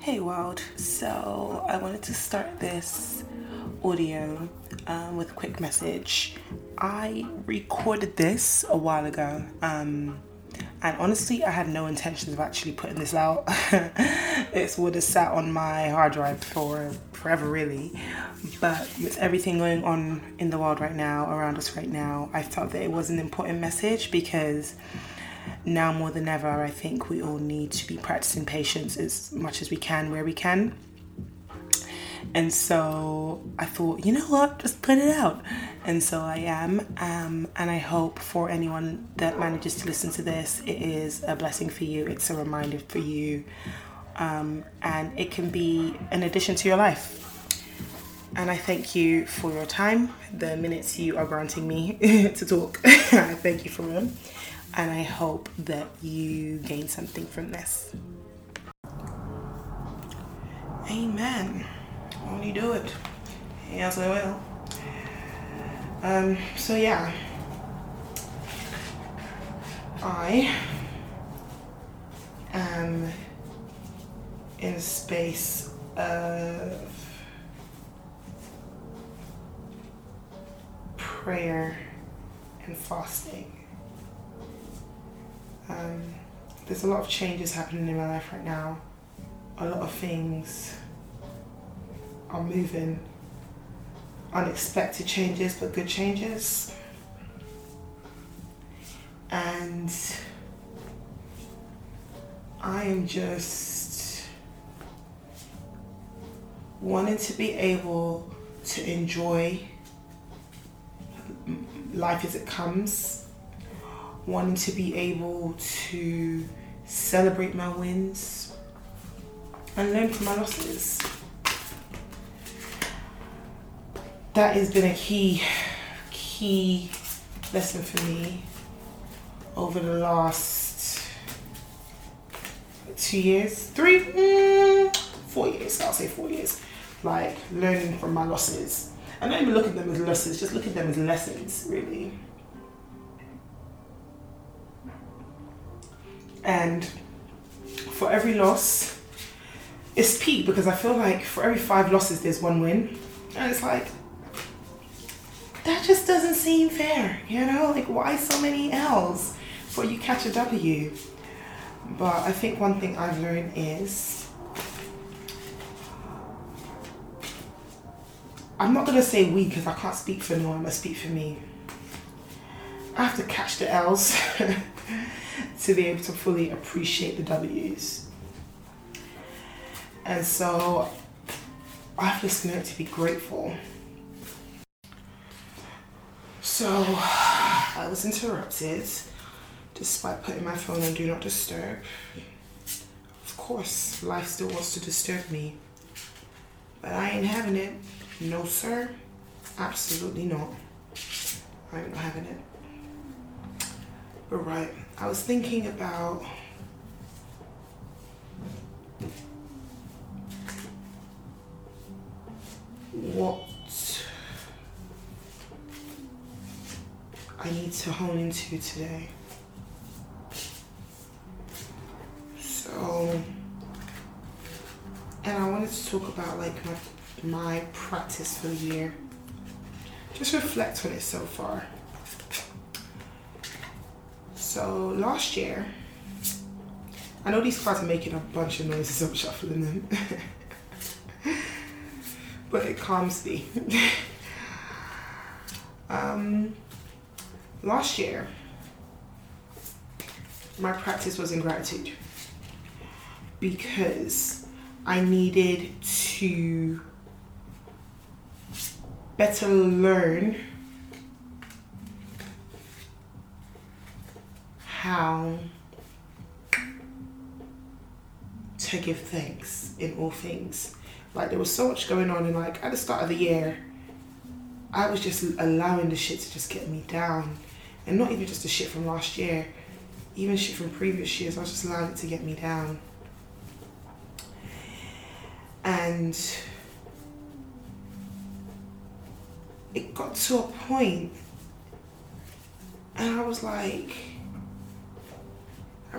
Hey world, so I wanted to start this audio um, with a quick message. I recorded this a while ago, um, and honestly, I had no intentions of actually putting this out. it would have sat on my hard drive for forever, really. But with everything going on in the world right now, around us right now, I felt that it was an important message because now more than ever, I think we all need to be practicing patience as much as we can where we can. And so I thought, you know what, just put it out. And so I am. Um, and I hope for anyone that manages to listen to this, it is a blessing for you. It's a reminder for you. Um, and it can be an addition to your life. And I thank you for your time, the minutes you are granting me to talk. I thank you for them and I hope that you gain something from this. Amen. Won't you do it? Yes, I will. Um, so yeah, I am in a space of prayer and fasting. Um, there's a lot of changes happening in my life right now. A lot of things are moving. Unexpected changes, but good changes. And I am just wanting to be able to enjoy life as it comes wanting to be able to celebrate my wins and learn from my losses. That has been a key, key lesson for me over the last two years, three, mm, four years. I'll say four years. Like learning from my losses, and not even look at them as losses, just look at them as lessons, really. And for every loss, it's peak because I feel like for every five losses, there's one win. And it's like, that just doesn't seem fair, you know? Like, why so many L's before you catch a W? But I think one thing I've learned is I'm not gonna say we because I can't speak for no one, I speak for me. I have to catch the L's to be able to fully appreciate the W's. And so I've just learned to be grateful. So I was interrupted despite putting my phone on Do Not Disturb. Of course, life still wants to disturb me. But I ain't having it. No, sir. Absolutely not. I'm not having it. But right, I was thinking about what I need to hone into today. So, and I wanted to talk about like my my practice for the year. Just reflect on it so far. So last year, I know these cards are making a bunch of noises. I'm shuffling them, but it calms me. um, last year, my practice was in gratitude because I needed to better learn how to give thanks in all things. Like there was so much going on, and like at the start of the year, I was just allowing the shit to just get me down, and not even just the shit from last year, even shit from previous years. I was just allowing it to get me down, and it got to a point, and I was like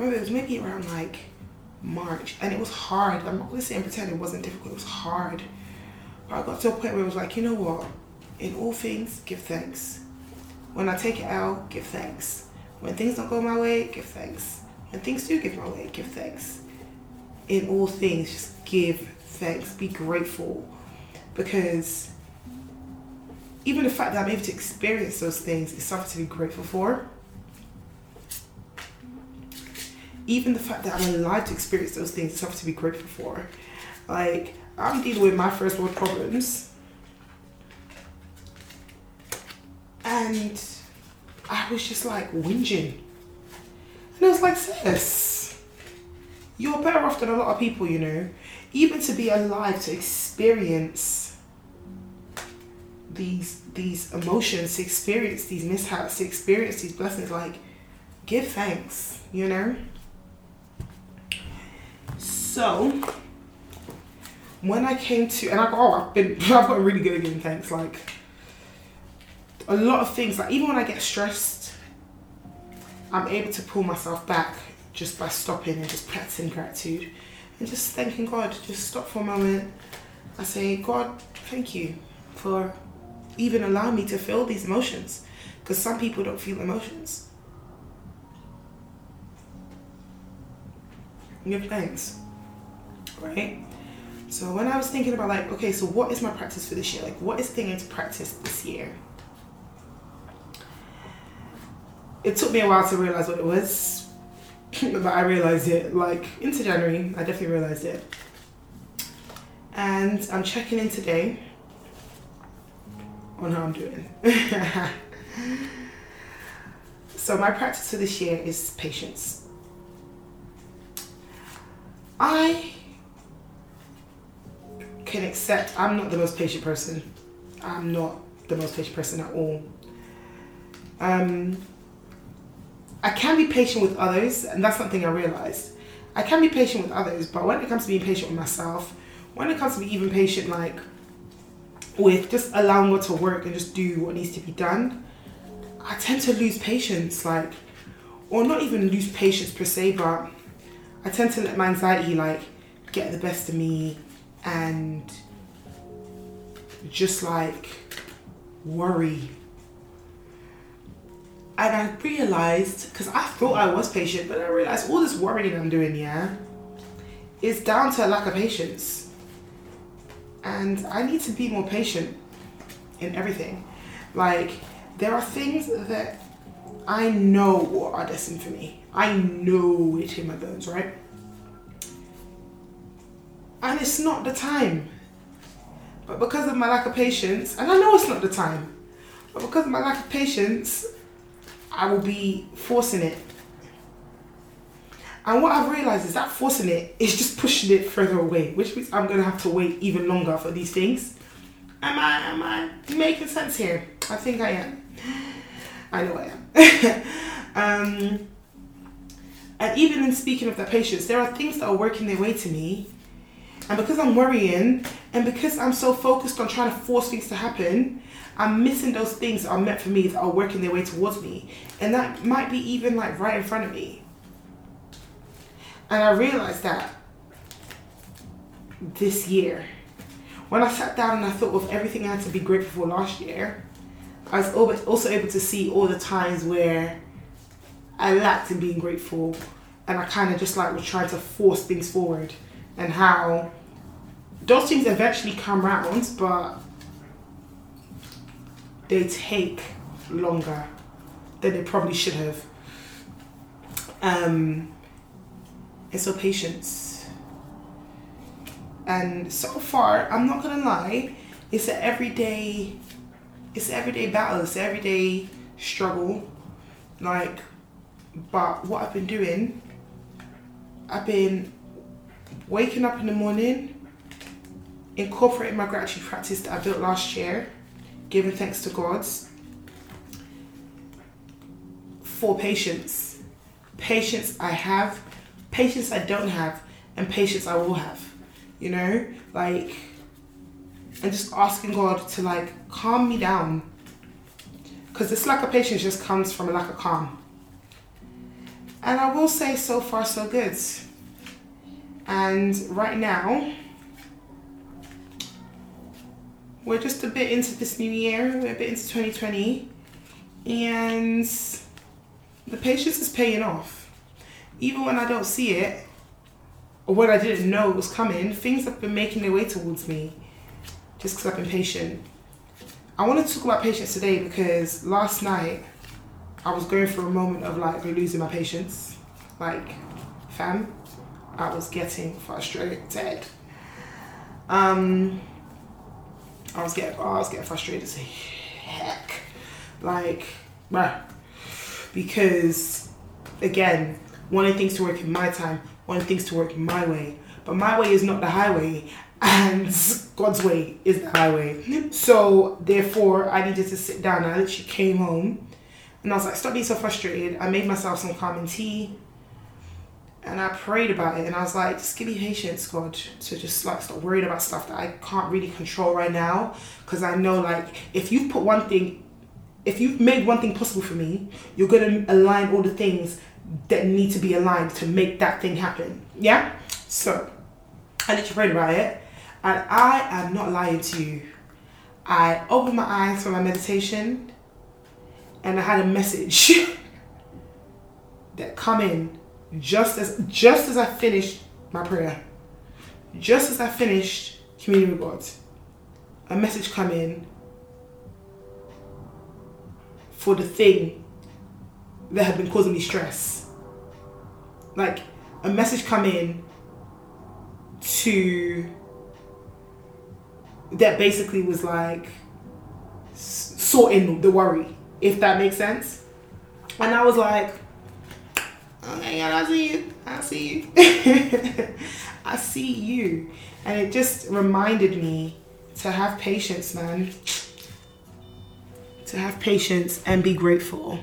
remember it was maybe around like March, and it was hard. I'm not gonna say and pretend it wasn't difficult. It was hard, but I got to a point where it was like, you know what? In all things, give thanks. When I take it out, give thanks. When things don't go my way, give thanks. When things do give my way, give thanks. In all things, just give thanks. Be grateful, because even the fact that I'm able to experience those things is something to be grateful for. Even the fact that I'm alive to experience those things is something to be grateful for. Like, I'm dealing with my first world problems. And I was just like whinging. And I was like, sis, you're better off than a lot of people, you know. Even to be alive to experience these these emotions, to experience these mishaps, to experience these blessings, like give thanks, you know? So when I came to and I oh I've been I've got really good at giving thanks, like a lot of things, like even when I get stressed, I'm able to pull myself back just by stopping and just practicing gratitude and just thanking God. Just stop for a moment. I say, God, thank you for even allow me to feel these emotions because some people don't feel emotions. Give thanks, right? So when I was thinking about like, okay, so what is my practice for this year? Like, what is thing to practice this year? It took me a while to realize what it was, but I realized it like into January. I definitely realized it, and I'm checking in today on how I'm doing. so my practice for this year is patience. I can accept I'm not the most patient person. I'm not the most patient person at all. Um, I can be patient with others, and that's something I realized. I can be patient with others, but when it comes to being patient with myself, when it comes to be even patient, like with just allowing what to work and just do what needs to be done, I tend to lose patience, like, or not even lose patience per se, but I tend to let my anxiety like get the best of me and just like worry. And I realized, because I thought I was patient, but I realized all this worrying I'm doing, yeah, is down to a lack of patience. And I need to be more patient in everything. Like, there are things that I know are destined for me. I know it in my bones, right? And it's not the time. But because of my lack of patience, and I know it's not the time, but because of my lack of patience, I will be forcing it and what I've realized is that forcing it is just pushing it further away, which means I'm gonna have to wait even longer for these things. Am I am I making sense here? I think I am. I know I am. um, and even in speaking of that patience, there are things that are working their way to me. And because I'm worrying and because I'm so focused on trying to force things to happen, I'm missing those things that are meant for me that are working their way towards me. And that might be even like right in front of me. And I realized that this year, when I sat down and I thought of everything I had to be grateful for last year, I was also able to see all the times where I lacked in being grateful and I kind of just like was trying to force things forward and how those things eventually come round, but they take longer than they probably should have. Um, and so patience. And so far, I'm not gonna lie, it's an everyday, it's an everyday battle, it's an everyday struggle. Like, but what I've been doing, I've been waking up in the morning, incorporating my gratitude practice that I built last year, giving thanks to God for patience. Patience I have patience I don't have and patience I will have. You know, like, and just asking God to like calm me down. Because this lack of patience just comes from a lack of calm. And I will say, so far, so good. And right now, we're just a bit into this new year, we're a bit into 2020, and the patience is paying off. Even when I don't see it, or when I didn't know it was coming, things have been making their way towards me just because I've been patient. I want to talk about patience today because last night I was going through a moment of like losing my patience. Like, fam, I was getting frustrated. Um, I was getting, oh, I was getting frustrated as heck. Like, bruh. Because, again, wanting things to work in my time, wanting things to work in my way. But my way is not the highway, and God's way is the highway. So, therefore, I needed to sit down. I literally came home and I was like, stop being so frustrated. I made myself some calming tea and I prayed about it and I was like, just give me patience, God, to just like stop worrying about stuff that I can't really control right now. Because I know, like, if you've put one thing, if you've made one thing possible for me, you're going to align all the things that need to be aligned to make that thing happen. Yeah? So, I literally prayed about it and I am not lying to you. I opened my eyes for my meditation and I had a message that come in just as just as I finished my prayer, just as I finished communion with God, a message come in for the thing that had been causing me stress. Like a message come in to that basically was like sorting the worry, if that makes sense. And I was like, okay, God, I see you. I see you. I see you. And it just reminded me to have patience, man. To have patience and be grateful.